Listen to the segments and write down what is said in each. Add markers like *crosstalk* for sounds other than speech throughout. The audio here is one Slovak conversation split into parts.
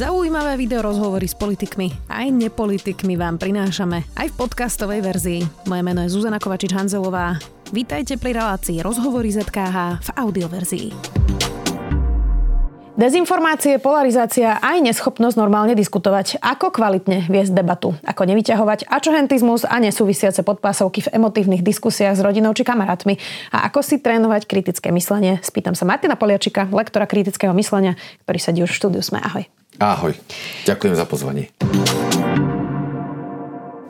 Zaujímavé video rozhovory s politikmi aj nepolitikmi vám prinášame aj v podcastovej verzii. Moje meno je Zuzana Kovačič-Hanzelová. Vítajte pri relácii Rozhovory ZKH v audioverzii. Dezinformácie, polarizácia aj neschopnosť normálne diskutovať. Ako kvalitne viesť debatu. Ako nevyťahovať ačohentizmus a nesúvisiace podpásovky v emotívnych diskusiách s rodinou či kamarátmi. A ako si trénovať kritické myslenie. Spýtam sa Martina Poliačika, lektora kritického myslenia, ktorý sedí už v štúdiu Sme. Ahoj. Ahoj. Ďakujem za pozvanie.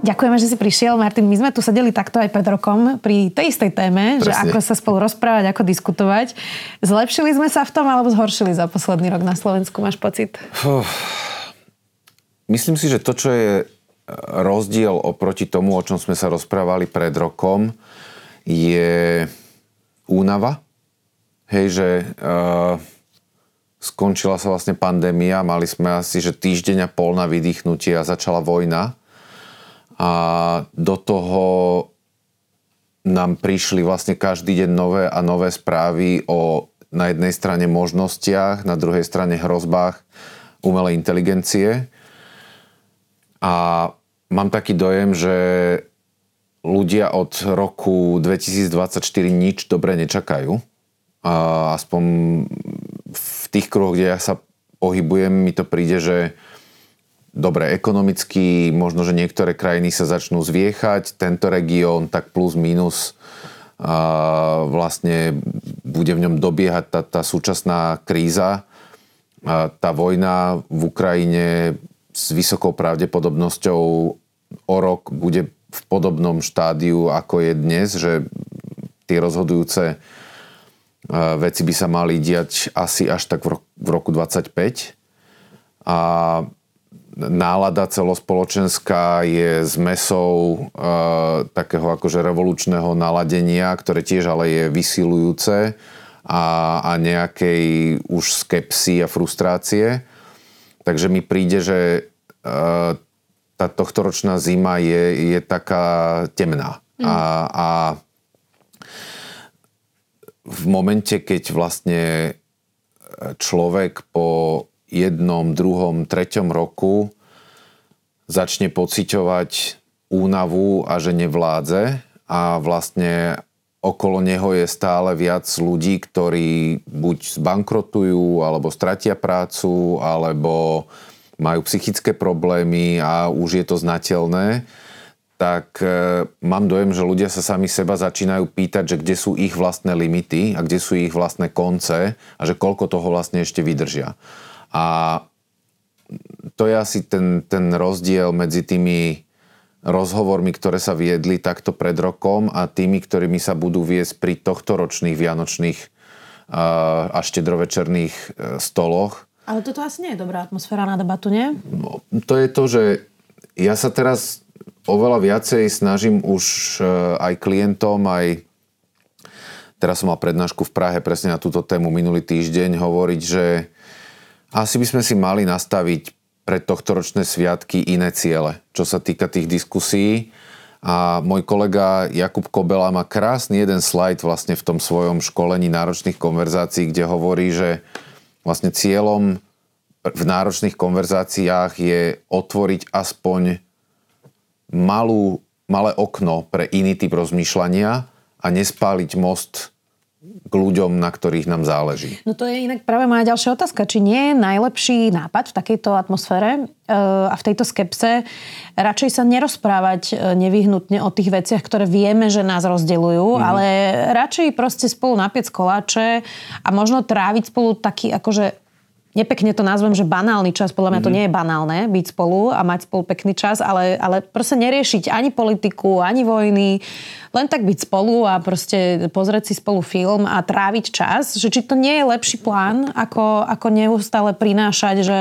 Ďakujeme, že si prišiel. Martin, my sme tu sedeli takto aj pred rokom pri tej istej téme, Presne. že ako sa spolu rozprávať, ako diskutovať. Zlepšili sme sa v tom alebo zhoršili za posledný rok na Slovensku, máš pocit? Uf. Myslím si, že to, čo je e, rozdiel oproti tomu, o čom sme sa rozprávali pred rokom, je únava. Hej, že uh, skončila sa vlastne pandémia, mali sme asi že týždeň a pol na vydýchnutie a začala vojna a do toho nám prišli vlastne každý deň nové a nové správy o na jednej strane možnostiach, na druhej strane hrozbách umelej inteligencie. A mám taký dojem, že ľudia od roku 2024 nič dobre nečakajú. A aspoň tých kruhoch, kde ja sa pohybujem, mi to príde, že dobre, ekonomicky možno, že niektoré krajiny sa začnú zviechať, tento región tak plus minus a vlastne bude v ňom dobiehať tá, tá súčasná kríza. A tá vojna v Ukrajine s vysokou pravdepodobnosťou o rok bude v podobnom štádiu, ako je dnes, že tie rozhodujúce veci by sa mali diať asi až tak v roku 25. A nálada celospoločenská je zmesou e, takého akože revolučného naladenia, ktoré tiež ale je vysilujúce a, a nejakej už skepsy a frustrácie. Takže mi príde, že e, tá tohtoročná zima je, je taká temná. Mm. A, a v momente, keď vlastne človek po jednom, druhom, treťom roku začne pociťovať únavu a že nevládze a vlastne okolo neho je stále viac ľudí, ktorí buď zbankrotujú, alebo stratia prácu, alebo majú psychické problémy a už je to znateľné, tak e, mám dojem, že ľudia sa sami seba začínajú pýtať, že kde sú ich vlastné limity a kde sú ich vlastné konce a že koľko toho vlastne ešte vydržia. A to je asi ten, ten rozdiel medzi tými rozhovormi, ktoré sa viedli takto pred rokom a tými, ktorými sa budú viesť pri tohto ročných vianočných a štedrovečerných e, stoloch. Ale toto asi nie je dobrá atmosféra na debatu, nie? No, to je to, že ja sa teraz oveľa viacej snažím už e, aj klientom, aj teraz som mal prednášku v Prahe presne na túto tému minulý týždeň hovoriť, že asi by sme si mali nastaviť pre tohto ročné sviatky iné ciele, čo sa týka tých diskusí. A môj kolega Jakub Kobela má krásny jeden slajd vlastne v tom svojom školení náročných konverzácií, kde hovorí, že vlastne cieľom v náročných konverzáciách je otvoriť aspoň malú, malé okno pre iný typ rozmýšľania a nespáliť most k ľuďom, na ktorých nám záleží. No to je inak práve moja ďalšia otázka. Či nie je najlepší nápad v takejto atmosfére e, a v tejto skepse radšej sa nerozprávať e, nevyhnutne o tých veciach, ktoré vieme, že nás rozdeľujú, mm. ale radšej proste spolu napiec koláče a možno tráviť spolu taký akože nepekne to nazvem, že banálny čas, podľa mňa to mhm. nie je banálne byť spolu a mať spolu pekný čas, ale, ale proste neriešiť ani politiku, ani vojny, len tak byť spolu a proste pozrieť si spolu film a tráviť čas, že či to nie je lepší plán, ako, ako neustále prinášať, že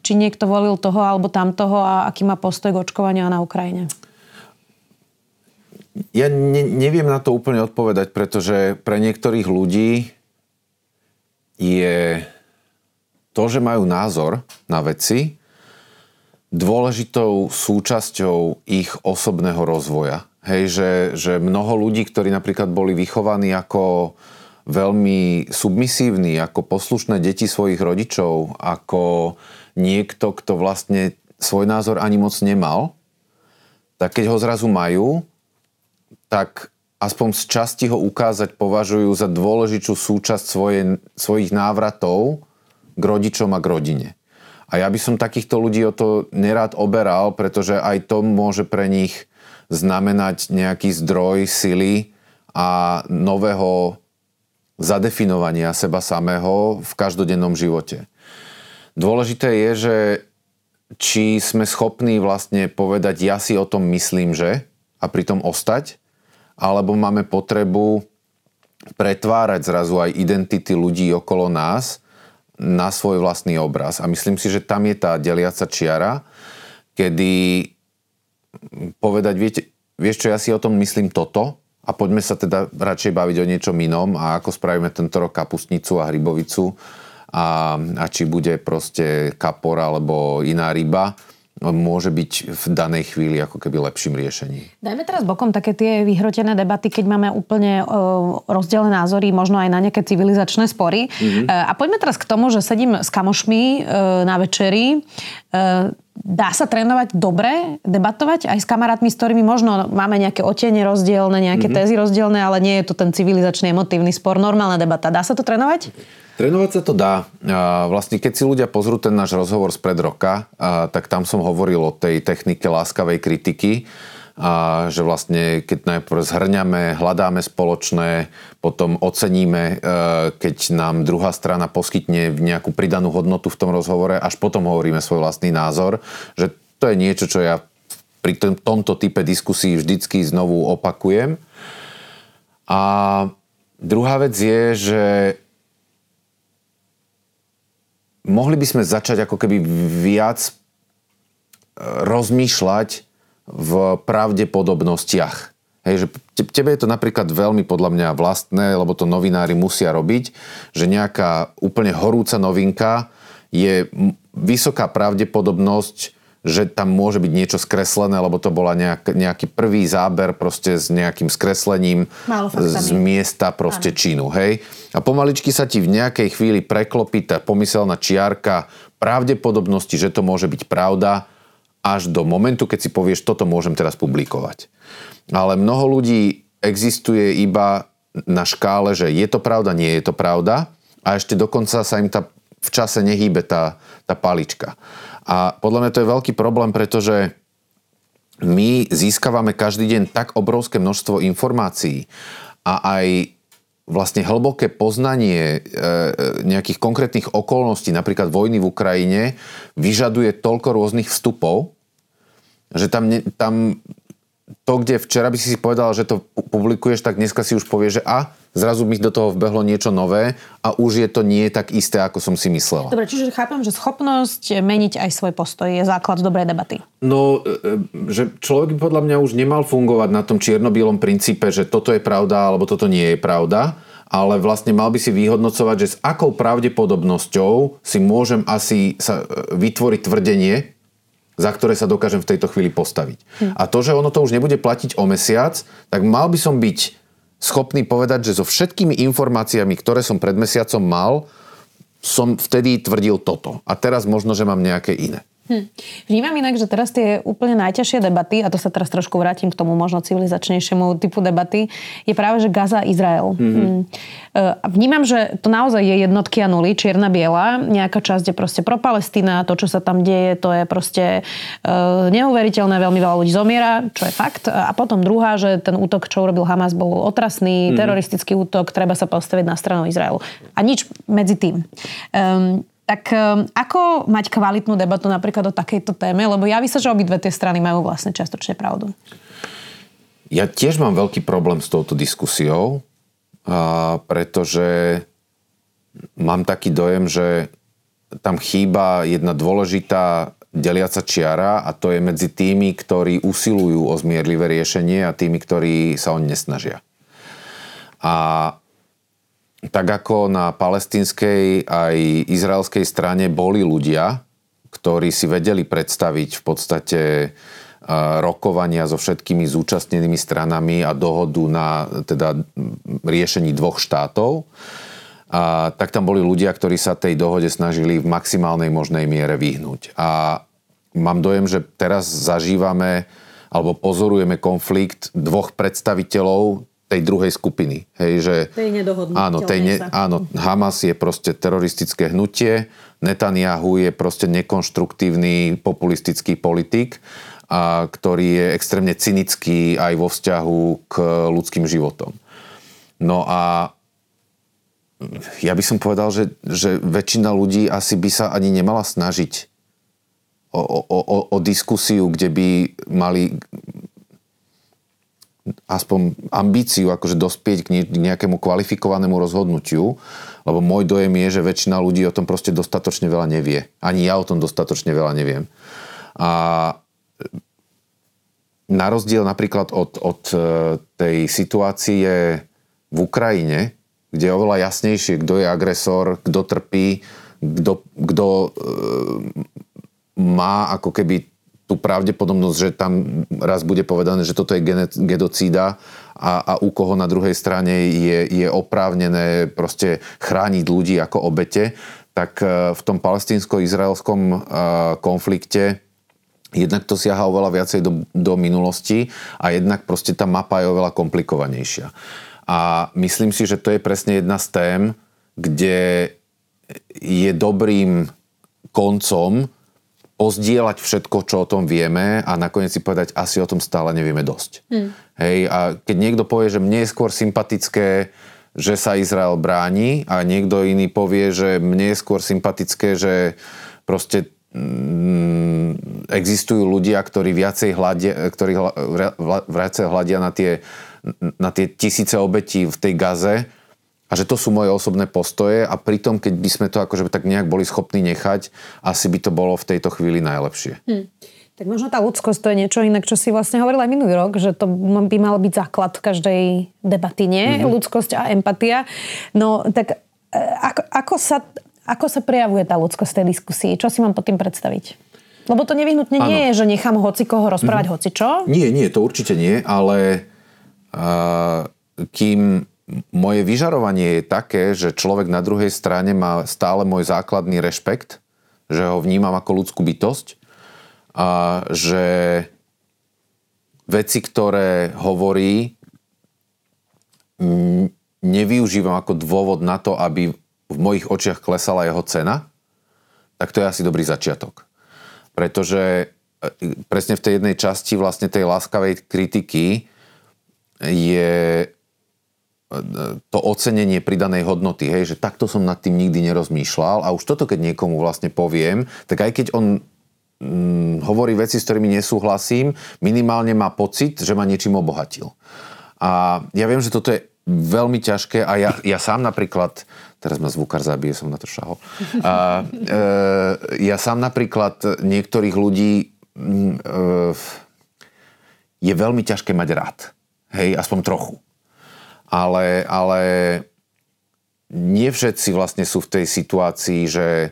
či niekto volil toho alebo tamtoho a aký má postoj k očkovaniu na Ukrajine. Ja ne, neviem na to úplne odpovedať, pretože pre niektorých ľudí je to, že majú názor na veci, dôležitou súčasťou ich osobného rozvoja. Hej, že, že mnoho ľudí, ktorí napríklad boli vychovaní ako veľmi submisívny, ako poslušné deti svojich rodičov, ako niekto, kto vlastne svoj názor ani moc nemal, tak keď ho zrazu majú, tak aspoň z časti ho ukázať považujú za dôležitú súčasť svoje, svojich návratov k rodičom a k rodine. A ja by som takýchto ľudí o to nerád oberal, pretože aj to môže pre nich znamenať nejaký zdroj sily a nového zadefinovania seba samého v každodennom živote. Dôležité je, že či sme schopní vlastne povedať, ja si o tom myslím, že a pritom ostať, alebo máme potrebu pretvárať zrazu aj identity ľudí okolo nás na svoj vlastný obraz. A myslím si, že tam je tá deliaca čiara, kedy povedať, viete, vieš čo, ja si o tom myslím toto a poďme sa teda radšej baviť o niečom inom a ako spravíme tento rok kapustnicu a hrybovicu a, a či bude proste kapor alebo iná ryba môže byť v danej chvíli ako keby lepším riešením. Dajme teraz bokom také tie vyhrotené debaty, keď máme úplne uh, rozdielne názory, možno aj na nejaké civilizačné spory. Mm-hmm. Uh, a poďme teraz k tomu, že sedím s kamošmi uh, na večeri. Uh, dá sa trénovať dobre, debatovať aj s kamarátmi, s ktorými možno máme nejaké otene rozdielne, nejaké mm-hmm. tézy rozdielne, ale nie je to ten civilizačný emotívny spor, normálna debata. Dá sa to trénovať? Trénovať sa to dá. Vlastne keď si ľudia pozrú ten náš rozhovor spred roka, tak tam som hovoril o tej technike láskavej kritiky, a že vlastne keď najprv zhrňame, hľadáme spoločné, potom oceníme, e, keď nám druhá strana poskytne nejakú pridanú hodnotu v tom rozhovore, až potom hovoríme svoj vlastný názor, že to je niečo, čo ja pri tomto type diskusí vždycky znovu opakujem. A druhá vec je, že mohli by sme začať ako keby viac e, rozmýšľať v pravdepodobnostiach. Hej, že tebe je to napríklad veľmi podľa mňa vlastné, lebo to novinári musia robiť, že nejaká úplne horúca novinka je vysoká pravdepodobnosť, že tam môže byť niečo skreslené, lebo to bola nejak, nejaký prvý záber proste s nejakým skreslením z miesta proste ano. činu, hej. A pomaličky sa ti v nejakej chvíli preklopí tá pomyselná čiarka pravdepodobnosti, že to môže byť pravda až do momentu, keď si povieš, toto môžem teraz publikovať. Ale mnoho ľudí existuje iba na škále, že je to pravda, nie je to pravda a ešte dokonca sa im tá v čase nehýbe tá, tá palička. A podľa mňa to je veľký problém, pretože my získavame každý deň tak obrovské množstvo informácií a aj vlastne hlboké poznanie e, nejakých konkrétnych okolností, napríklad vojny v Ukrajine, vyžaduje toľko rôznych vstupov, že tam, tam to, kde včera by si si povedal, že to publikuješ, tak dneska si už povie, že a zrazu mi do toho vbehlo niečo nové a už je to nie tak isté, ako som si myslel. Dobre, čiže chápem, že schopnosť meniť aj svoj postoj je základ dobrej debaty. No, e, e, že človek by podľa mňa už nemal fungovať na tom čierno-bielom princípe, že toto je pravda alebo toto nie je pravda, ale vlastne mal by si vyhodnocovať, že s akou pravdepodobnosťou si môžem asi sa e, vytvoriť tvrdenie, za ktoré sa dokážem v tejto chvíli postaviť. Hm. A to, že ono to už nebude platiť o mesiac, tak mal by som byť schopný povedať, že so všetkými informáciami, ktoré som pred mesiacom mal, som vtedy tvrdil toto. A teraz možno, že mám nejaké iné. Hm. Vnímam inak, že teraz tie úplne najťažšie debaty, a to sa teraz trošku vrátim k tomu možno civilizačnejšiemu typu debaty, je práve, že Gaza, Izrael. Mm-hmm. Hm. Vnímam, že to naozaj je jednotky a nuly, čierna, biela. Nejaká časť je proste pro Palestína, to, čo sa tam deje, to je proste uh, neuveriteľné, veľmi veľa ľudí zomiera, čo je fakt. A potom druhá, že ten útok, čo urobil Hamas, bol otrasný, mm-hmm. teroristický útok, treba sa postaviť na stranu Izraelu. A nič medzi tým. Um, tak um, ako mať kvalitnú debatu napríklad o takejto téme? Lebo javí sa, že obidve tie strany majú vlastne častočne pravdu. Ja tiež mám veľký problém s touto diskusiou, pretože mám taký dojem, že tam chýba jedna dôležitá deliaca čiara a to je medzi tými, ktorí usilujú o zmierlivé riešenie a tými, ktorí sa o nesnažia. A tak ako na palestinskej aj izraelskej strane boli ľudia, ktorí si vedeli predstaviť v podstate rokovania so všetkými zúčastnenými stranami a dohodu na teda riešení dvoch štátov. A, tak tam boli ľudia, ktorí sa tej dohode snažili v maximálnej možnej miere vyhnúť. A mám dojem, že teraz zažívame alebo pozorujeme konflikt dvoch predstaviteľov tej druhej skupiny. Hej, že, tej áno, tej ne, áno, Hamas je proste teroristické hnutie, Netanyahu je proste nekonštruktívny populistický politik, a, ktorý je extrémne cynický aj vo vzťahu k ľudským životom. No a ja by som povedal, že, že väčšina ľudí asi by sa ani nemala snažiť o, o, o, o diskusiu, kde by mali aspoň ambíciu akože dospieť k nejakému kvalifikovanému rozhodnutiu, lebo môj dojem je, že väčšina ľudí o tom proste dostatočne veľa nevie. Ani ja o tom dostatočne veľa neviem. A na rozdiel napríklad od, od e, tej situácie v Ukrajine, kde je oveľa jasnejšie, kto je agresor, kto trpí, kto, e, má ako keby tú pravdepodobnosť, že tam raz bude povedané, že toto je genocída a, a u koho na druhej strane je, je oprávnené proste chrániť ľudí ako obete, tak e, v tom palestínsko-izraelskom e, konflikte jednak to siaha oveľa viacej do, do minulosti a jednak proste tá mapa je oveľa komplikovanejšia. A myslím si, že to je presne jedna z tém, kde je dobrým koncom pozdieľať všetko, čo o tom vieme a nakoniec si povedať, asi o tom stále nevieme dosť. Hmm. Hej, a keď niekto povie, že mne je skôr sympatické, že sa Izrael bráni a niekto iný povie, že mne je skôr sympatické, že proste mm, existujú ľudia, ktorí viacej hľadia, ktorí viacej hľadia na tie, na tie tisíce obetí v tej Gaze, a že to sú moje osobné postoje a pritom, keď by sme to akože tak nejak boli schopní nechať, asi by to bolo v tejto chvíli najlepšie. Hmm. Tak možno tá ľudskosť to je niečo inak, čo si vlastne hovorila aj minulý rok, že to by mal byť základ každej debaty, nie? Mm-hmm. Ľudskosť a empatia. No tak e, ako, ako, sa, ako sa prejavuje tá ľudskosť tej diskusii? Čo si mám pod tým predstaviť? Lebo to nevyhnutne ano. nie je, že nechám hoci koho rozprávať mm-hmm. hoci čo. Nie, nie, to určite nie, ale uh, kým moje vyžarovanie je také, že človek na druhej strane má stále môj základný rešpekt, že ho vnímam ako ľudskú bytosť a že veci, ktoré hovorí, nevyužívam ako dôvod na to, aby v mojich očiach klesala jeho cena, tak to je asi dobrý začiatok. Pretože e, presne v tej jednej časti vlastne tej láskavej kritiky je to ocenenie pridanej hodnoty, hej, že takto som nad tým nikdy nerozmýšľal a už toto, keď niekomu vlastne poviem, tak aj keď on mm, hovorí veci, s ktorými nesúhlasím, minimálne má pocit, že ma niečím obohatil. A ja viem, že toto je veľmi ťažké a ja, ja sám napríklad, teraz ma zvukár zabije, som na to šahol, a, e, ja sám napríklad niektorých ľudí mm, e, je veľmi ťažké mať rád. Hej, aspoň trochu ale, ale nie všetci vlastne sú v tej situácii, že,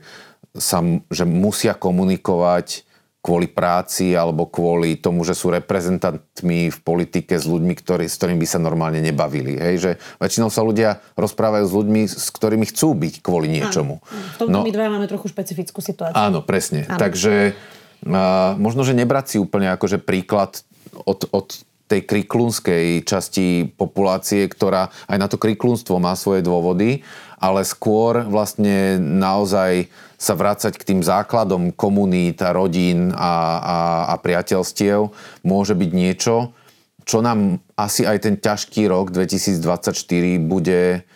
sa, že musia komunikovať kvôli práci alebo kvôli tomu, že sú reprezentantmi v politike s ľuďmi, ktorí, s ktorými by sa normálne nebavili. Hej? Že väčšinou sa ľudia rozprávajú s ľuďmi, s ktorými chcú byť kvôli niečomu. Áno. V tomto no, my dvaja máme trochu špecifickú situáciu. Áno, presne. Áno. Takže uh, možno, že nebrať si úplne akože príklad od, od tej kriklunskej časti populácie, ktorá aj na to kriklunstvo má svoje dôvody, ale skôr vlastne naozaj sa vrácať k tým základom komunít a rodín a, a, a priateľstiev môže byť niečo, čo nám asi aj ten ťažký rok 2024 bude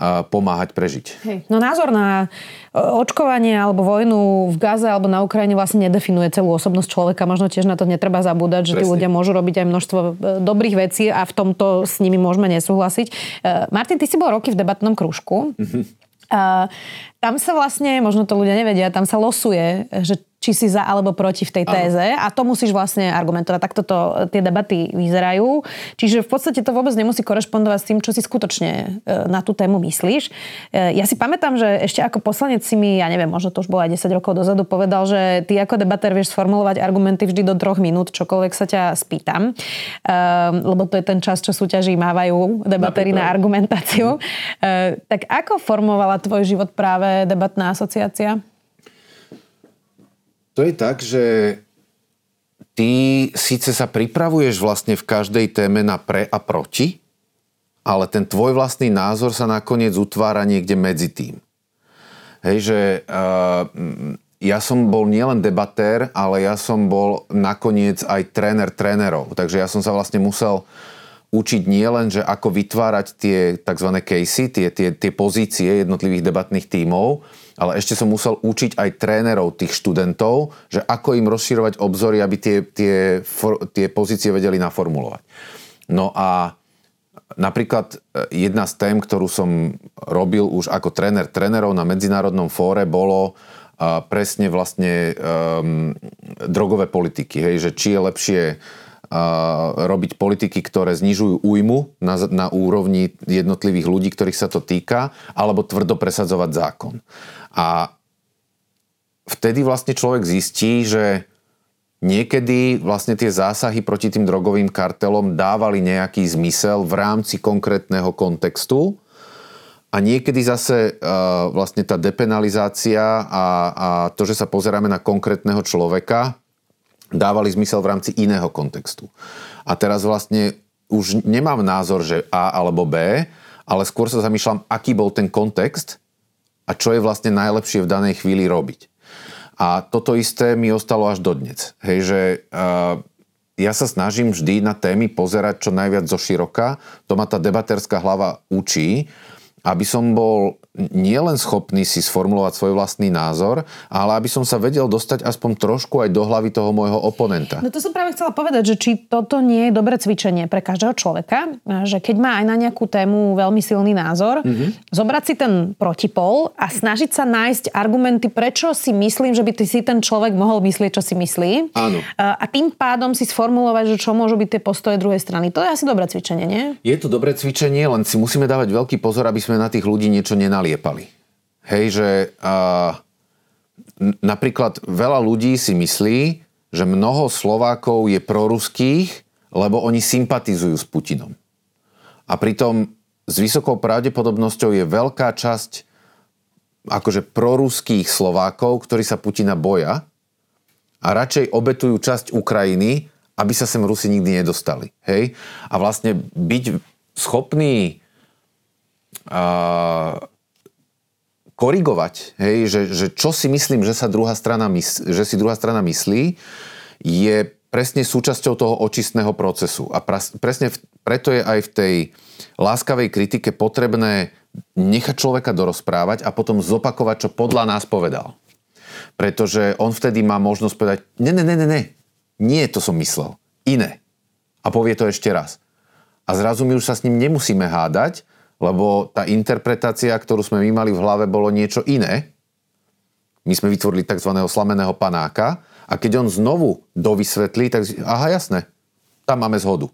pomáhať prežiť. Hej. No názor na e, očkovanie alebo vojnu v Gaze alebo na Ukrajine vlastne nedefinuje celú osobnosť človeka. Možno tiež na to netreba zabúdať, že Presne. tí ľudia môžu robiť aj množstvo e, dobrých vecí a v tomto s nimi môžeme nesúhlasiť. E, Martin, ty si bol roky v debatnom krúžku. Mm-hmm. A tam sa vlastne, možno to ľudia nevedia, tam sa losuje, že či si za alebo proti v tej téze a to musíš vlastne argumentovať. Takto to, tie debaty vyzerajú. Čiže v podstate to vôbec nemusí korešpondovať s tým, čo si skutočne e, na tú tému myslíš. E, ja si pamätám, že ešte ako poslanec si mi, ja neviem, možno to už bolo aj 10 rokov dozadu, povedal, že ty ako debatér vieš sformulovať argumenty vždy do troch minút, čokoľvek sa ťa spýtam. Lebo to je ten čas, čo súťaží mávajú debatéri na argumentáciu. Tak ako formovala tvoj život práve debatná asociácia? To je tak, že ty síce sa pripravuješ vlastne v každej téme na pre a proti, ale ten tvoj vlastný názor sa nakoniec utvára niekde medzi tým. Hej, že uh, ja som bol nielen debatér, ale ja som bol nakoniec aj tréner trénerov. Takže ja som sa vlastne musel učiť nielen, že ako vytvárať tie tzv. casey, tie, tie, tie pozície jednotlivých debatných tímov, ale ešte som musel učiť aj trénerov tých študentov, že ako im rozširovať obzory, aby tie, tie, for, tie pozície vedeli naformulovať. No a napríklad e, jedna z tém, ktorú som robil už ako tréner trénerov na medzinárodnom fóre, bolo uh, presne vlastne um, drogové politiky. Hej, že či je lepšie robiť politiky, ktoré znižujú újmu na, na úrovni jednotlivých ľudí, ktorých sa to týka, alebo tvrdo presadzovať zákon. A vtedy vlastne človek zistí, že niekedy vlastne tie zásahy proti tým drogovým kartelom dávali nejaký zmysel v rámci konkrétneho kontextu, a niekedy zase uh, vlastne tá depenalizácia a, a to, že sa pozeráme na konkrétneho človeka, dávali zmysel v rámci iného kontextu. A teraz vlastne už nemám názor, že A alebo B, ale skôr sa zamýšľam, aký bol ten kontext a čo je vlastne najlepšie v danej chvíli robiť. A toto isté mi ostalo až dodnes. Hej, že uh, ja sa snažím vždy na témy pozerať čo najviac zo široka. To ma tá debaterská hlava učí aby som bol nielen schopný si sformulovať svoj vlastný názor, ale aby som sa vedel dostať aspoň trošku aj do hlavy toho môjho oponenta. No to som práve chcela povedať, že či toto nie je dobré cvičenie pre každého človeka, že keď má aj na nejakú tému veľmi silný názor, mm-hmm. zobrať si ten protipol a snažiť sa nájsť argumenty, prečo si myslím, že by si ten človek mohol myslieť, čo si myslí. Áno. A tým pádom si sformulovať, že čo môžu byť tie postoje druhej strany. To je asi dobré cvičenie, nie? Je to dobré cvičenie, len si musíme dávať veľký pozor, aby sme na tých ľudí niečo nenaliepali. Hej, že uh, napríklad veľa ľudí si myslí, že mnoho Slovákov je proruských, lebo oni sympatizujú s Putinom. A pritom s vysokou pravdepodobnosťou je veľká časť akože proruských Slovákov, ktorí sa Putina boja a radšej obetujú časť Ukrajiny, aby sa sem Rusi nikdy nedostali. Hej? A vlastne byť schopný korigovať, hej, že, že čo si myslím, že, sa druhá strana mys- že si druhá strana myslí, je presne súčasťou toho očistného procesu. A pras- presne v, preto je aj v tej láskavej kritike potrebné nechať človeka dorozprávať a potom zopakovať, čo podľa nás povedal. Pretože on vtedy má možnosť povedať, ne, ne, ne, ne, ne, nie to som myslel, iné. A povie to ešte raz. A zrazu my už sa s ním nemusíme hádať, lebo tá interpretácia, ktorú sme my mali v hlave, bolo niečo iné. My sme vytvorili tzv. slameného panáka a keď on znovu dovysvetlí, tak aha, jasné, tam máme zhodu.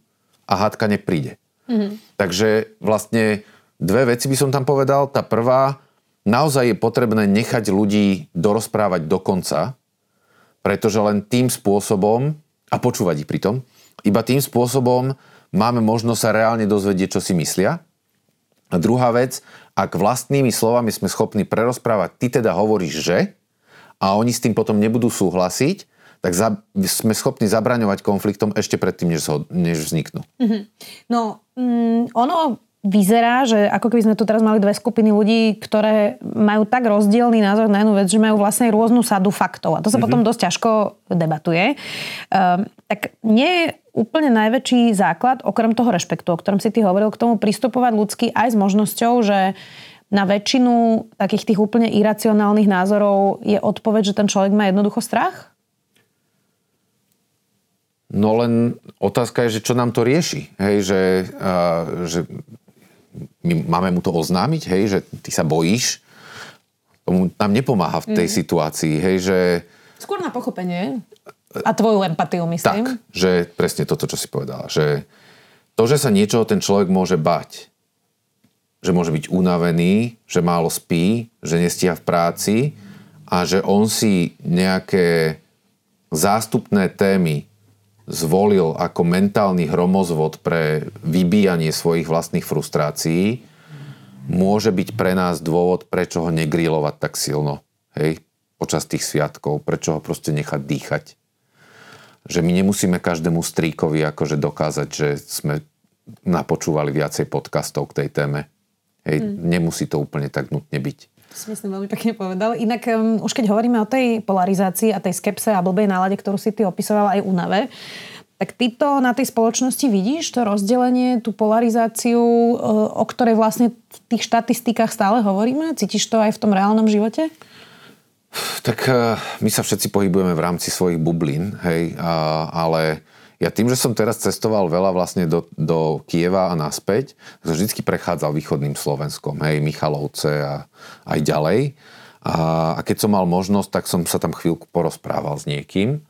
A hádka nepríde. Mm-hmm. Takže vlastne dve veci by som tam povedal. Tá prvá, naozaj je potrebné nechať ľudí dorozprávať do konca, pretože len tým spôsobom, a počúvať ich pritom, iba tým spôsobom máme možnosť sa reálne dozvedieť, čo si myslia a druhá vec, ak vlastnými slovami sme schopní prerozprávať, ty teda hovoríš, že, a oni s tým potom nebudú súhlasiť, tak za, sme schopní zabraňovať konfliktom ešte predtým, než, než vzniknú. Mm-hmm. No, mm, ono vyzerá, že ako keby sme tu teraz mali dve skupiny ľudí, ktoré majú tak rozdielný názor na jednu vec, že majú vlastne rôznu sadu faktov. A to sa mm-hmm. potom dosť ťažko debatuje. Um, tak nie je úplne najväčší základ, okrem toho rešpektu, o ktorom si ty hovoril, k tomu pristupovať ľudsky aj s možnosťou, že na väčšinu takých tých úplne iracionálnych názorov je odpoveď, že ten človek má jednoducho strach? No len otázka je, že čo nám to rieši. Hej, že, uh, že my máme mu to oznámiť, hej, že ty sa bojíš, tomu nám nepomáha v tej mm. situácii, hej, že Skôr na pochopenie a tvoju empatiu, myslím. Tak, že presne toto, čo si povedala. Že to, že sa niečoho ten človek môže bať, že môže byť unavený, že málo spí, že nestíha v práci a že on si nejaké zástupné témy zvolil ako mentálny hromozvod pre vybíjanie svojich vlastných frustrácií, môže byť pre nás dôvod, prečo ho negrilovať tak silno. Hej, počas tých sviatkov, prečo ho proste nechať dýchať. Že my nemusíme každému stríkovi akože dokázať, že sme napočúvali viacej podcastov k tej téme. Hej, hmm. nemusí to úplne tak nutne byť. Si myslím veľmi pekne povedal. Inak um, už keď hovoríme o tej polarizácii a tej skepse a blbej nálade, ktorú si ty opisovala aj únave, tak ty to na tej spoločnosti vidíš, to rozdelenie, tú polarizáciu, uh, o ktorej vlastne v tých štatistikách stále hovoríme? Cítiš to aj v tom reálnom živote? Tak uh, my sa všetci pohybujeme v rámci svojich bublín, hej, ale ja tým, že som teraz cestoval veľa vlastne do, do Kieva a naspäť, som vždy prechádzal východným Slovenskom, hej, Michalovce a aj ďalej. A, a keď som mal možnosť, tak som sa tam chvíľku porozprával s niekým.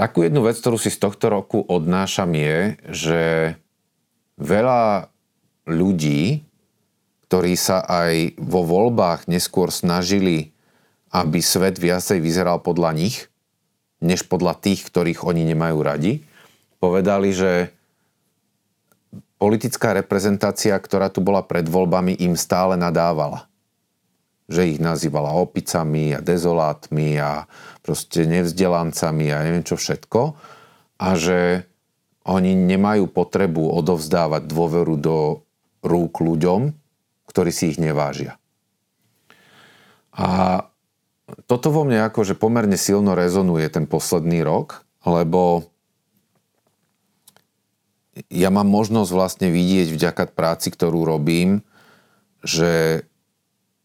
Takú jednu vec, ktorú si z tohto roku odnášam je, že veľa ľudí, ktorí sa aj vo voľbách neskôr snažili, aby svet viacej vyzeral podľa nich, než podľa tých, ktorých oni nemajú radi, povedali, že politická reprezentácia, ktorá tu bola pred voľbami, im stále nadávala. Že ich nazývala opicami a dezolátmi a proste nevzdelancami a neviem čo všetko. A že oni nemajú potrebu odovzdávať dôveru do rúk ľuďom, ktorí si ich nevážia. A toto vo mne akože pomerne silno rezonuje ten posledný rok, lebo ja mám možnosť vlastne vidieť vďaka práci, ktorú robím, že,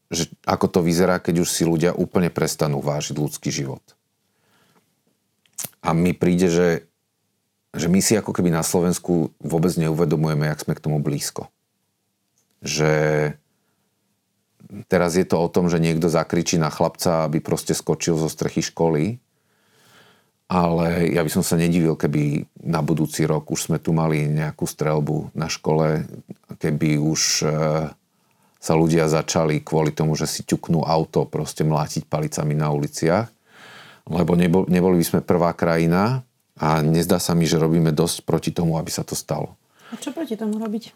že ako to vyzerá, keď už si ľudia úplne prestanú vážiť ľudský život. A mi príde, že, že my si ako keby na Slovensku vôbec neuvedomujeme, jak sme k tomu blízko. Že teraz je to o tom, že niekto zakričí na chlapca, aby proste skočil zo strechy školy ale ja by som sa nedivil, keby na budúci rok už sme tu mali nejakú strelbu na škole, keby už e, sa ľudia začali kvôli tomu, že si ťuknú auto, proste mlátiť palicami na uliciach. Lebo neboli by sme prvá krajina a nezdá sa mi, že robíme dosť proti tomu, aby sa to stalo. A čo proti tomu robiť?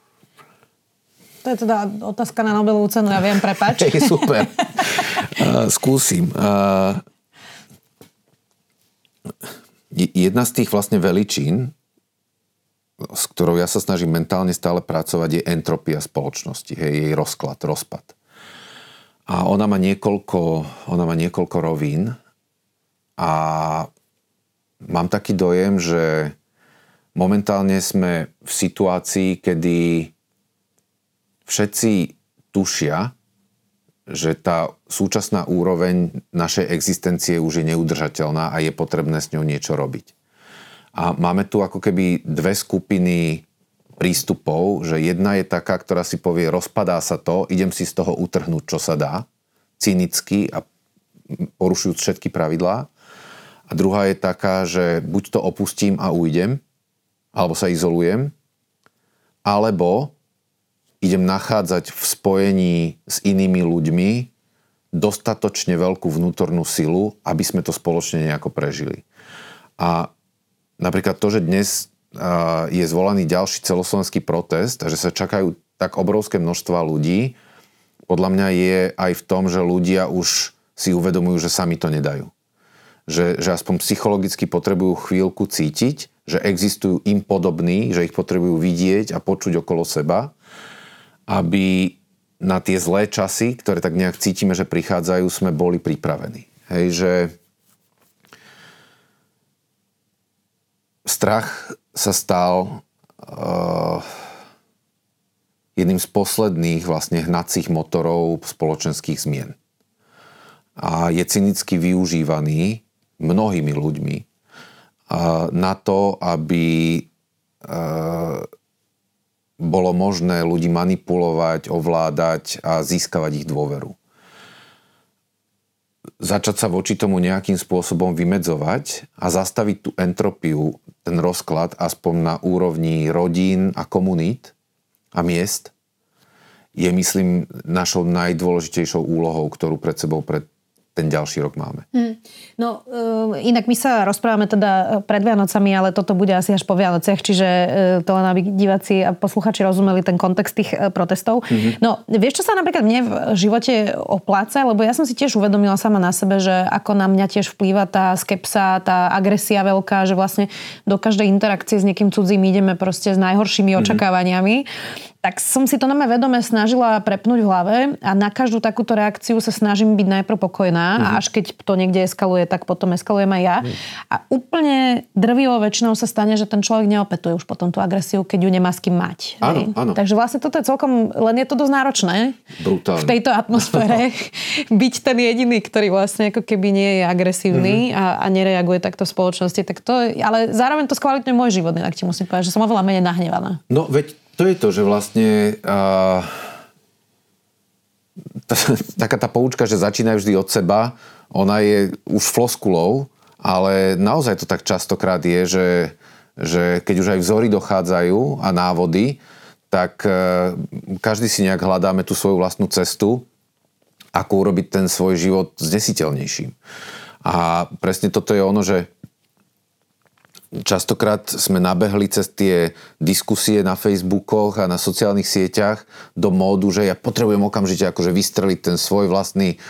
To je teda otázka na Nobelovú cenu, ja viem, prepač. Hej, *laughs* super. Uh, *laughs* skúsim. Uh, jedna z tých vlastne veličín, s ktorou ja sa snažím mentálne stále pracovať, je entropia spoločnosti, hej, jej rozklad, rozpad. A ona má niekoľko, ona má niekoľko rovín a mám taký dojem, že momentálne sme v situácii, kedy všetci tušia, že tá súčasná úroveň našej existencie už je neudržateľná a je potrebné s ňou niečo robiť. A máme tu ako keby dve skupiny prístupov, že jedna je taká, ktorá si povie, rozpadá sa to, idem si z toho utrhnúť, čo sa dá, cynicky a porušujúc všetky pravidlá. A druhá je taká, že buď to opustím a ujdem, alebo sa izolujem, alebo idem nachádzať v spojení s inými ľuďmi dostatočne veľkú vnútornú silu, aby sme to spoločne nejako prežili. A napríklad to, že dnes je zvolaný ďalší celoslovenský protest a že sa čakajú tak obrovské množstva ľudí, podľa mňa je aj v tom, že ľudia už si uvedomujú, že sami to nedajú. Že, že aspoň psychologicky potrebujú chvíľku cítiť, že existujú im podobní, že ich potrebujú vidieť a počuť okolo seba aby na tie zlé časy, ktoré tak nejak cítime, že prichádzajú, sme boli pripravení. Hej, že strach sa stal uh, jedným z posledných vlastne hnacích motorov spoločenských zmien. A je cynicky využívaný mnohými ľuďmi uh, na to, aby uh, bolo možné ľudí manipulovať, ovládať a získavať ich dôveru. začať sa voči tomu nejakým spôsobom vymedzovať a zastaviť tú entropiu, ten rozklad aspoň na úrovni rodín a komunít a miest, je myslím našou najdôležitejšou úlohou, ktorú pred sebou pred ten ďalší rok máme. Hmm. No, uh, inak my sa rozprávame teda pred Vianocami, ale toto bude asi až po Vianociach, čiže uh, to len aby diváci a posluchači rozumeli ten kontext tých protestov. Mm-hmm. No, vieš, čo sa napríklad mne v živote opláca? Lebo ja som si tiež uvedomila sama na sebe, že ako na mňa tiež vplýva tá skepsa, tá agresia veľká, že vlastne do každej interakcie s niekým cudzím ideme proste s najhoršími mm-hmm. očakávaniami tak som si to na vedome snažila prepnúť v hlave a na každú takúto reakciu sa snažím byť najprv pokojná mm-hmm. a mhm. až keď to niekde eskaluje, tak potom eskalujem aj ja. Mm. A úplne drvivo väčšinou sa stane, že ten človek neopetuje už potom tú agresiu, keď ju nemá s kým mať. Áno, áno. Takže vlastne toto je celkom, len je to dosť náročné Brutálne. v tejto atmosfére *laughs* byť ten jediný, ktorý vlastne ako keby nie je agresívny mm-hmm. a, a nereaguje takto v spoločnosti. Tak to, ale zároveň to skvalitňuje môj život, ak ti musím povedať, že som oveľa menej nahnevaná. No veď to je to, že vlastne uh, taká tá poučka, že začínajú vždy od seba, ona je už floskulou, ale naozaj to tak častokrát je, že, že keď už aj vzory dochádzajú a návody, tak uh, každý si nejak hľadáme tú svoju vlastnú cestu, ako urobiť ten svoj život znesiteľnejším. A presne toto je ono, že Častokrát sme nabehli cez tie diskusie na Facebookoch a na sociálnych sieťach do módu, že ja potrebujem okamžite akože vystreliť ten svoj vlastný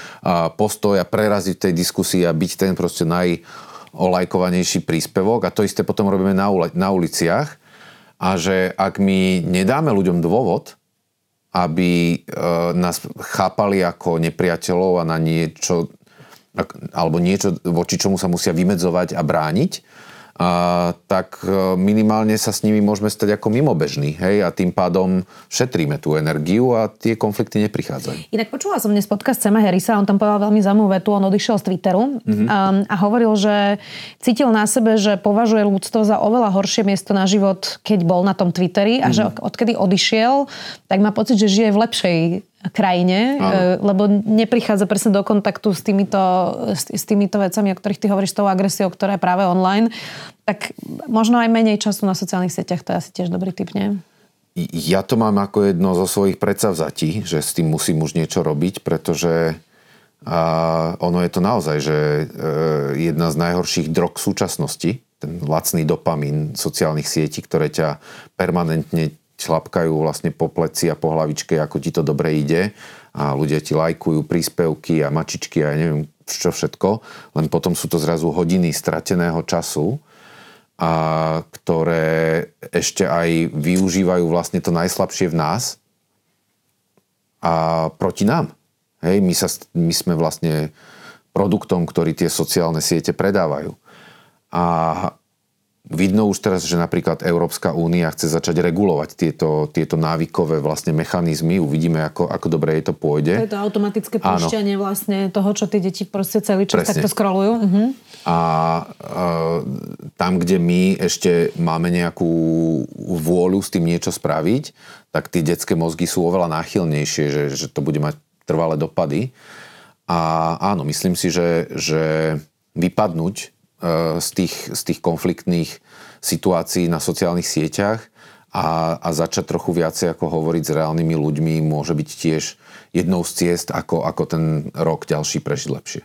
postoj a preraziť tej diskusii a byť ten proste najolajkovanejší príspevok. A to isté potom robíme na, na uliciach. A že ak my nedáme ľuďom dôvod, aby e, nás chápali ako nepriateľov a na niečo alebo niečo, voči čomu sa musia vymedzovať a brániť, a, tak e, minimálne sa s nimi môžeme stať ako mimobežní. Hej? A tým pádom šetríme tú energiu a tie konflikty neprichádzajú. Inak počula som dnes podcast Sema Harrisa, on tam povedal veľmi zaujímavú vetu, on odišiel z Twitteru mm-hmm. a, a hovoril, že cítil na sebe, že považuje ľudstvo za oveľa horšie miesto na život, keď bol na tom Twitteri a mm-hmm. že odkedy odišiel, tak má pocit, že žije v lepšej krajine, Áno. E, lebo neprichádza presne do kontaktu s týmito, s, týmito vecami, o ktorých ty hovoríš, tou agresiou, ktorá je práve online, tak možno aj menej času na sociálnych sieťach, to je asi tiež dobrý typ, nie? Ja to mám ako jedno zo svojich predsavzatí, že s tým musím už niečo robiť, pretože a ono je to naozaj, že e, jedna z najhorších drog súčasnosti, ten lacný dopamín sociálnych sietí, ktoré ťa permanentne šlapkajú vlastne po pleci a po hlavičke, ako ti to dobre ide a ľudia ti lajkujú príspevky a mačičky a ja neviem čo všetko, len potom sú to zrazu hodiny strateného času, a ktoré ešte aj využívajú vlastne to najslabšie v nás a proti nám. Hej, my, sa, my sme vlastne produktom, ktorý tie sociálne siete predávajú. A Vidno už teraz, že napríklad Európska únia chce začať regulovať tieto, tieto návykové vlastne mechanizmy. Uvidíme, ako, ako dobre jej to pôjde. To je to automatické púšťanie vlastne toho, čo tie deti proste celý čas Presne. takto scrollujú. Uh-huh. A e, tam, kde my ešte máme nejakú vôľu s tým niečo spraviť, tak tie detské mozgy sú oveľa náchylnejšie, že, že to bude mať trvalé dopady. A áno, myslím si, že, že vypadnúť z tých, z tých konfliktných situácií na sociálnych sieťach a, a začať trochu viacej ako hovoriť s reálnymi ľuďmi môže byť tiež jednou z ciest, ako, ako ten rok ďalší prežiť lepšie.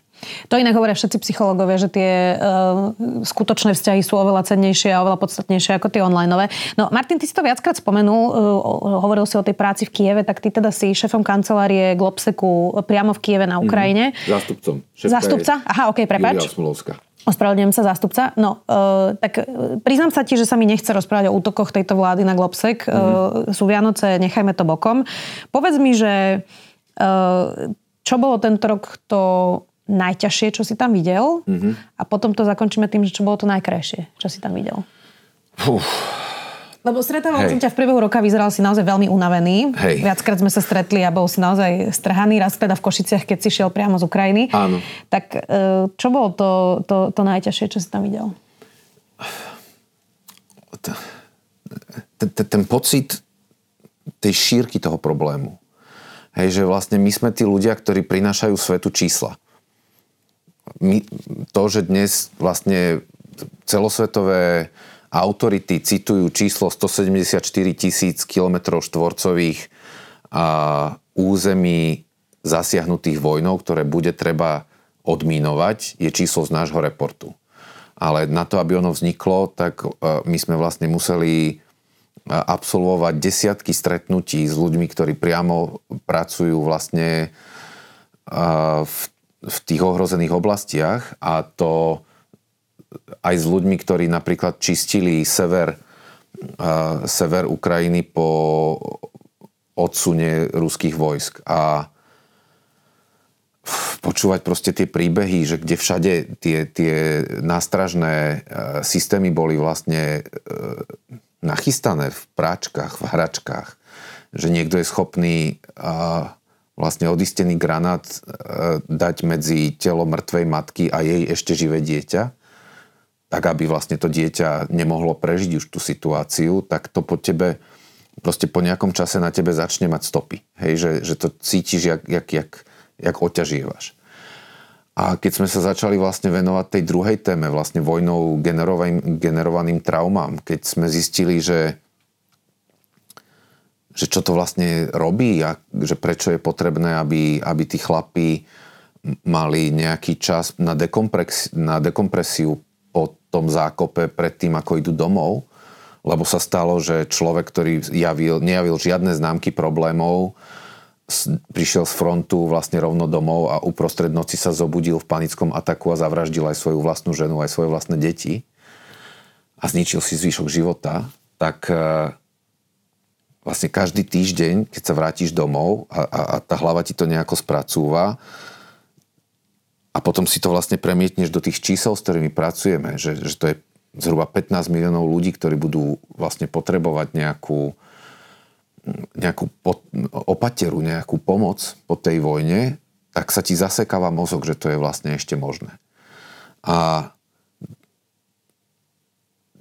To inak hovoria všetci psychológovia, že tie uh, skutočné vzťahy sú oveľa cennejšie a oveľa podstatnejšie ako tie onlineové. No Martin, ty si to viackrát spomenul, uh, hovoril si o tej práci v Kieve, tak ty teda si šéfom kancelárie Globseku priamo v Kieve na Ukrajine. Mm, zástupcom. Šéfka Zástupca? Aha, ok, prepač. Julia Ospravedlňujem sa, zástupca. No, e, tak e, priznám sa ti, že sa mi nechce rozprávať o útokoch tejto vlády na Globsek. Mm-hmm. E, sú Vianoce, nechajme to bokom. Povedz mi, že e, čo bolo tento rok to najťažšie, čo si tam videl mm-hmm. a potom to zakončíme tým, že čo bolo to najkrajšie, čo si tam videl. Uf. Lebo stretával som ťa v priebehu roka, vyzeral si naozaj veľmi unavený. Hej. Viackrát sme sa stretli a bol si naozaj strhaný, raz teda v Košiciach, keď si šiel priamo z Ukrajiny. Áno. Tak e, čo bolo to, to, to najťažšie, čo si tam videl? Ten, pocit tej šírky toho problému. Hej, že vlastne my sme tí ľudia, ktorí prinášajú svetu čísla. my, to, že dnes vlastne celosvetové autority citujú číslo 174 tisíc km štvorcových území zasiahnutých vojnou, ktoré bude treba odmínovať, je číslo z nášho reportu. Ale na to, aby ono vzniklo, tak e, my sme vlastne museli e, absolvovať desiatky stretnutí s ľuďmi, ktorí priamo pracujú vlastne v, v tých ohrozených oblastiach a to aj s ľuďmi, ktorí napríklad čistili sever, sever Ukrajiny po odsune ruských vojsk. A počúvať proste tie príbehy, že kde všade tie, tie nástražné e, systémy boli vlastne e, nachystané v práčkach, v hračkách, že niekto je schopný vlastne odistený granát e, dať medzi telo mŕtvej matky a jej ešte živé dieťa tak aby vlastne to dieťa nemohlo prežiť už tú situáciu, tak to po tebe proste po nejakom čase na tebe začne mať stopy. Hej, že, že to cítiš, jak, jak, jak, jak oťažievaš. A keď sme sa začali vlastne venovať tej druhej téme, vlastne vojnou generovaným, generovaným traumám, keď sme zistili, že, že čo to vlastne robí a že prečo je potrebné, aby, aby tí chlapí mali nejaký čas na, na dekompresiu tom zákope pred tým, ako idú domov, lebo sa stalo, že človek, ktorý javil, nejavil žiadne známky problémov, prišiel z frontu vlastne rovno domov a uprostred noci sa zobudil v panickom ataku a zavraždil aj svoju vlastnú ženu, aj svoje vlastné deti a zničil si zvyšok života, tak e, vlastne každý týždeň, keď sa vrátiš domov a, a, a tá hlava ti to nejako spracúva, a potom si to vlastne premietneš do tých čísel, s ktorými pracujeme, že, že to je zhruba 15 miliónov ľudí, ktorí budú vlastne potrebovať nejakú, nejakú pot, opateru, nejakú pomoc po tej vojne, tak sa ti zasekáva mozog, že to je vlastne ešte možné. A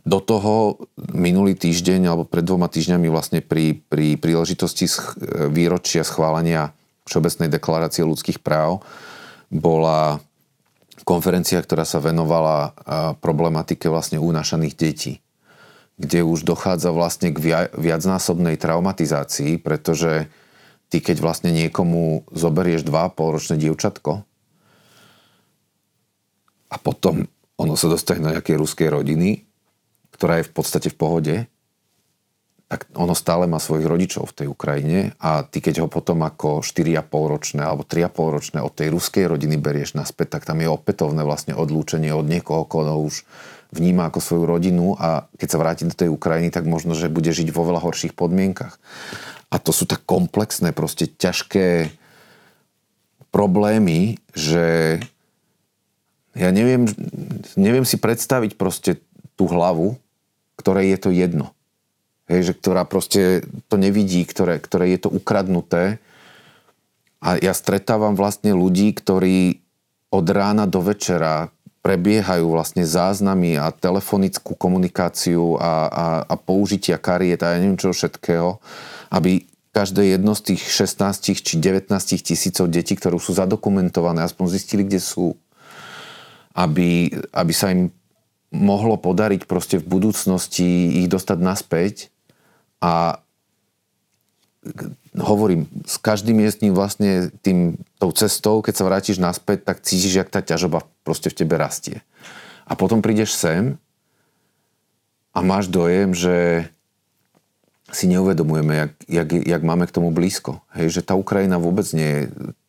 do toho minulý týždeň alebo pred dvoma týždňami vlastne pri, pri príležitosti výročia schválenia Všeobecnej deklarácie ľudských práv bola konferencia, ktorá sa venovala problematike vlastne unášaných detí kde už dochádza vlastne k viacnásobnej traumatizácii, pretože ty keď vlastne niekomu zoberieš 2,5 ročné dievčatko a potom ono sa dostane do nejakej ruskej rodiny, ktorá je v podstate v pohode, tak ono stále má svojich rodičov v tej Ukrajine a ty keď ho potom ako 4,5 ročné alebo 3,5 ročné od tej ruskej rodiny berieš naspäť, tak tam je opätovné vlastne odlúčenie od niekoho, koho už vníma ako svoju rodinu a keď sa vráti do tej Ukrajiny, tak možno, že bude žiť vo veľa horších podmienkach. A to sú tak komplexné, proste ťažké problémy, že ja neviem, neviem si predstaviť proste tú hlavu, ktorej je to jedno hej, že ktorá proste to nevidí, ktoré, ktoré je to ukradnuté. A ja stretávam vlastne ľudí, ktorí od rána do večera prebiehajú vlastne záznamy a telefonickú komunikáciu a, a, a použitia kariet a ja neviem čo všetkého, aby každé jedno z tých 16 či 19 tisícov detí, ktoré sú zadokumentované, aspoň zistili, kde sú, aby, aby sa im mohlo podariť proste v budúcnosti ich dostať naspäť a hovorím, s každým miestním vlastne tým, tou cestou, keď sa vrátiš naspäť, tak cítiš, jak tá ťažoba proste v tebe rastie. A potom prídeš sem a máš dojem, že si neuvedomujeme, jak, jak, jak máme k tomu blízko. Hej, že tá Ukrajina vôbec nie je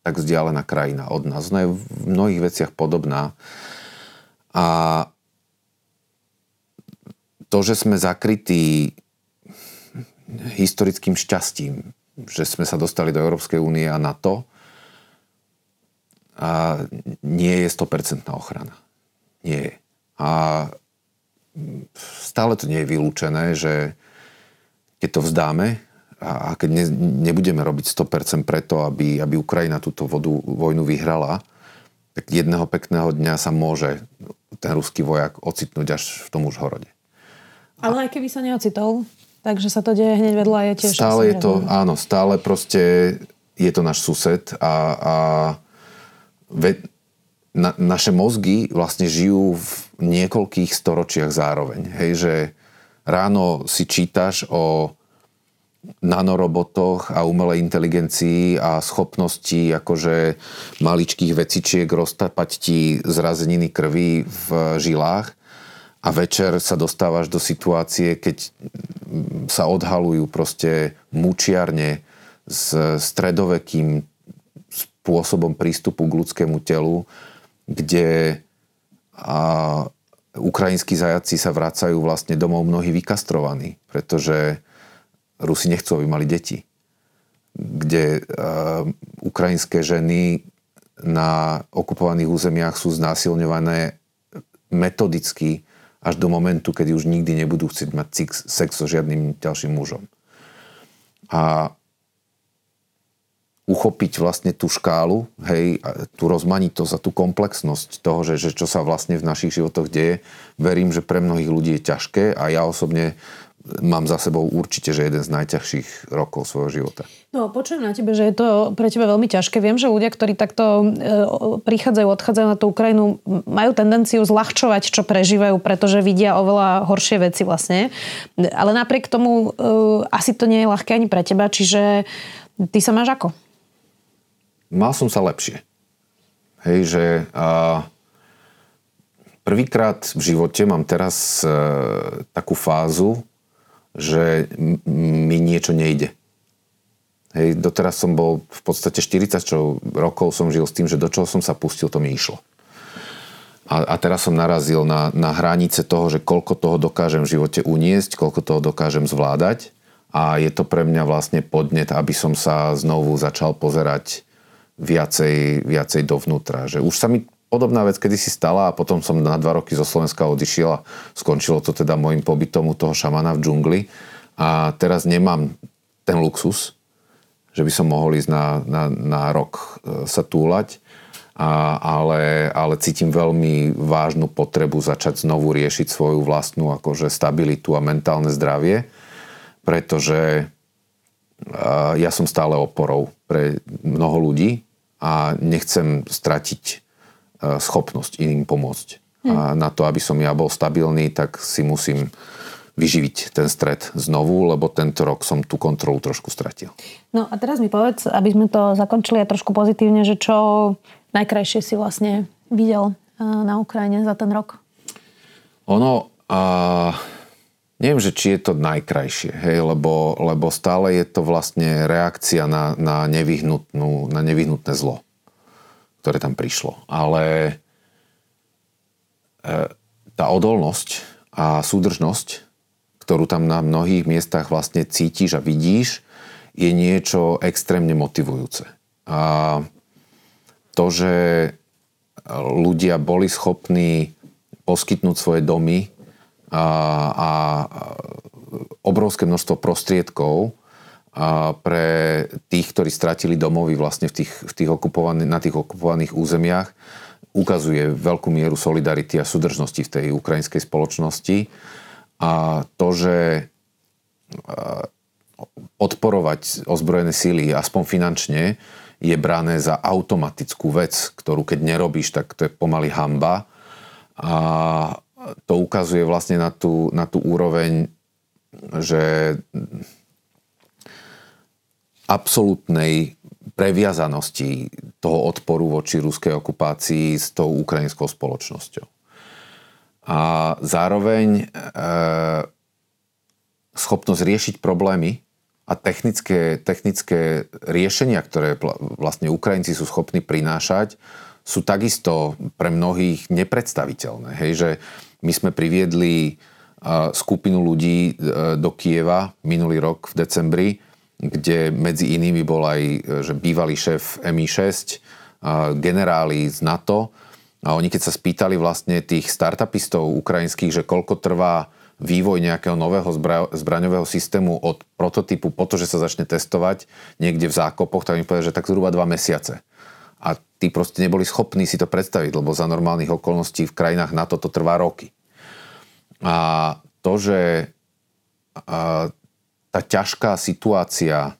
tak vzdialená krajina od nás. Ona je v mnohých veciach podobná. A to, že sme zakrytí historickým šťastím, že sme sa dostali do Európskej únie a NATO a nie je 100% ochrana. Nie je. A stále to nie je vylúčené, že keď to vzdáme a keď ne, nebudeme robiť 100% preto, aby, aby Ukrajina túto vodu, vojnu vyhrala, tak jedného pekného dňa sa môže ten ruský vojak ocitnúť až v tom už horode. Ale aj keby sa neocitol, Takže sa to deje hneď vedľa je tiež... Stále je to, áno, stále proste je to náš sused a, a ve, na, naše mozgy vlastne žijú v niekoľkých storočiach zároveň. Hej, že ráno si čítaš o nanorobotoch a umelej inteligencii a schopnosti akože maličkých vecičiek roztapať ti zrazeniny krvi v žilách a večer sa dostávaš do situácie, keď sa odhalujú proste mučiarne s stredovekým spôsobom prístupu k ľudskému telu, kde a ukrajinskí zajaci sa vracajú vlastne domov mnohí vykastrovaní, pretože Rusi nechcú, aby mali deti. Kde uh, ukrajinské ženy na okupovaných územiach sú znásilňované metodicky až do momentu, kedy už nikdy nebudú chcieť mať sex so žiadnym ďalším mužom. A uchopiť vlastne tú škálu, hej, tú rozmanitosť a tú komplexnosť toho, že, že čo sa vlastne v našich životoch deje, verím, že pre mnohých ľudí je ťažké a ja osobne mám za sebou určite, že jeden z najťažších rokov svojho života. No, počujem na tebe, že je to pre teba veľmi ťažké. Viem, že ľudia, ktorí takto e, prichádzajú, odchádzajú na tú Ukrajinu, majú tendenciu zľahčovať, čo prežívajú, pretože vidia oveľa horšie veci vlastne. Ale napriek tomu e, asi to nie je ľahké ani pre teba, čiže ty sa máš ako? mal som sa lepšie. Hej, že a, prvýkrát v živote mám teraz e, takú fázu, že mi niečo nejde. Hej, doteraz som bol v podstate 40 čo, rokov som žil s tým, že do čoho som sa pustil, to mi išlo. A, a teraz som narazil na, na hranice toho, že koľko toho dokážem v živote uniesť, koľko toho dokážem zvládať. A je to pre mňa vlastne podnet, aby som sa znovu začal pozerať viacej, viacej dovnútra. Že už sa mi podobná vec kedy si stala a potom som na dva roky zo Slovenska odišiel a skončilo to teda môjim pobytom u toho šamana v džungli. A teraz nemám ten luxus, že by som mohol ísť na, na, na rok e, sa túlať, a, ale, ale cítim veľmi vážnu potrebu začať znovu riešiť svoju vlastnú akože stabilitu a mentálne zdravie, pretože ja som stále oporou pre mnoho ľudí a nechcem stratiť e, schopnosť iným pomôcť. Hmm. A na to, aby som ja bol stabilný, tak si musím vyživiť ten stred znovu, lebo tento rok som tú kontrolu trošku stratil. No a teraz mi povedz, aby sme to zakončili aj trošku pozitívne, že čo najkrajšie si vlastne videl e, na Ukrajine za ten rok? Ono, a Neviem, že či je to najkrajšie, hej, lebo, lebo stále je to vlastne reakcia na, na, nevyhnutnú, na nevyhnutné zlo, ktoré tam prišlo. Ale e, tá odolnosť a súdržnosť, ktorú tam na mnohých miestach vlastne cítiš a vidíš, je niečo extrémne motivujúce. A to, že ľudia boli schopní poskytnúť svoje domy a, a obrovské množstvo prostriedkov pre tých, ktorí stratili domovy vlastne v tých, v tých na tých okupovaných územiach, ukazuje veľkú mieru solidarity a súdržnosti v tej ukrajinskej spoločnosti. A to, že odporovať ozbrojené síly, aspoň finančne, je brané za automatickú vec, ktorú keď nerobíš, tak to je pomaly hamba. A to ukazuje vlastne na tú, na tú úroveň, že absolútnej previazanosti toho odporu voči ruskej okupácii s tou ukrajinskou spoločnosťou. A zároveň e, schopnosť riešiť problémy a technické, technické riešenia, ktoré vlastne Ukrajinci sú schopní prinášať, sú takisto pre mnohých nepredstaviteľné. Hej, že my sme priviedli skupinu ľudí e, do Kieva minulý rok v decembri, kde medzi inými bol aj e, že bývalý šéf MI6, generáli z NATO. A oni keď sa spýtali vlastne tých startupistov ukrajinských, že koľko trvá vývoj nejakého nového zbra- zbraňového systému od prototypu po to, že sa začne testovať niekde v zákopoch, tak mi povedali, že tak zhruba dva mesiace. A tí proste neboli schopní si to predstaviť, lebo za normálnych okolností v krajinách NATO to trvá roky. A to, že tá ťažká situácia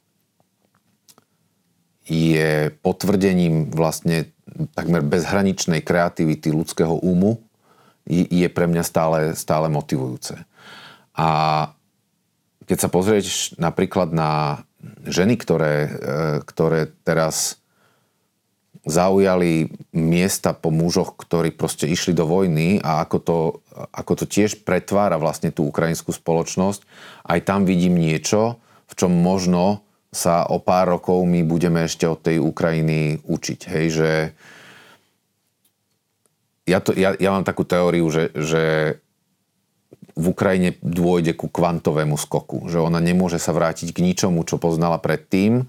je potvrdením vlastne takmer bezhraničnej kreativity ľudského úmu, je pre mňa stále, stále motivujúce. A keď sa pozrieš napríklad na ženy, ktoré, e, ktoré teraz zaujali miesta po mužoch, ktorí proste išli do vojny a ako to, ako to tiež pretvára vlastne tú ukrajinskú spoločnosť, aj tam vidím niečo, v čom možno sa o pár rokov my budeme ešte od tej Ukrajiny učiť. Hej, že ja, to, ja, ja mám takú teóriu, že, že v Ukrajine dôjde ku kvantovému skoku. Že ona nemôže sa vrátiť k ničomu, čo poznala predtým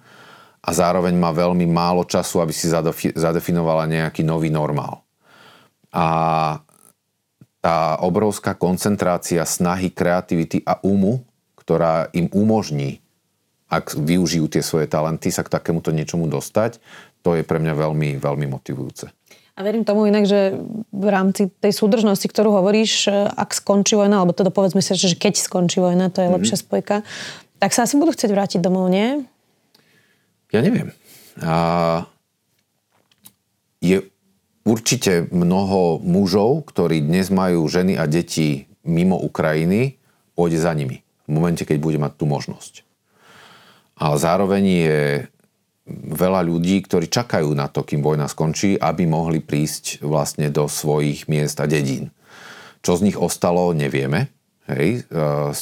a zároveň má veľmi málo času, aby si zadefinovala nejaký nový normál. A tá obrovská koncentrácia snahy, kreativity a umu, ktorá im umožní ak využijú tie svoje talenty, sa k takémuto niečomu dostať, to je pre mňa veľmi, veľmi motivujúce. A verím tomu inak, že v rámci tej súdržnosti, ktorú hovoríš, ak skončí vojna, alebo teda povedzme si, že keď skončí vojna, to je mm-hmm. lepšia spojka, tak sa asi budú chcieť vrátiť domov, nie? Ja neviem. A je určite mnoho mužov, ktorí dnes majú ženy a deti mimo Ukrajiny, pôjde za nimi v momente, keď bude mať tú možnosť ale zároveň je veľa ľudí, ktorí čakajú na to, kým vojna skončí, aby mohli prísť vlastne do svojich miest a dedín. Čo z nich ostalo, nevieme. Hej, e, z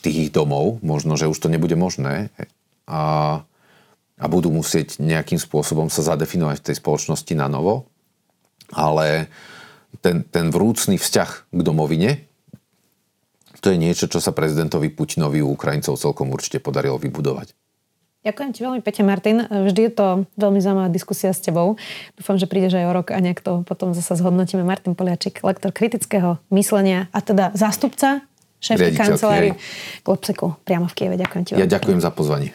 tých domov, možno, že už to nebude možné a, a budú musieť nejakým spôsobom sa zadefinovať v tej spoločnosti na novo. Ale ten, ten vrúcný vzťah k domovine, to je niečo, čo sa prezidentovi Putinovi u Ukrajincov celkom určite podarilo vybudovať. Ďakujem ti veľmi pekne, Martin. Vždy je to veľmi zaujímavá diskusia s tebou. Dúfam, že prídeš aj o rok a nejak to potom zase zhodnotíme. Martin Poliačik, lektor kritického myslenia a teda zástupca šéfky kancelárii Klopseku priamo v Kieve. Ďakujem ti. Ja ďakujem za pozvanie.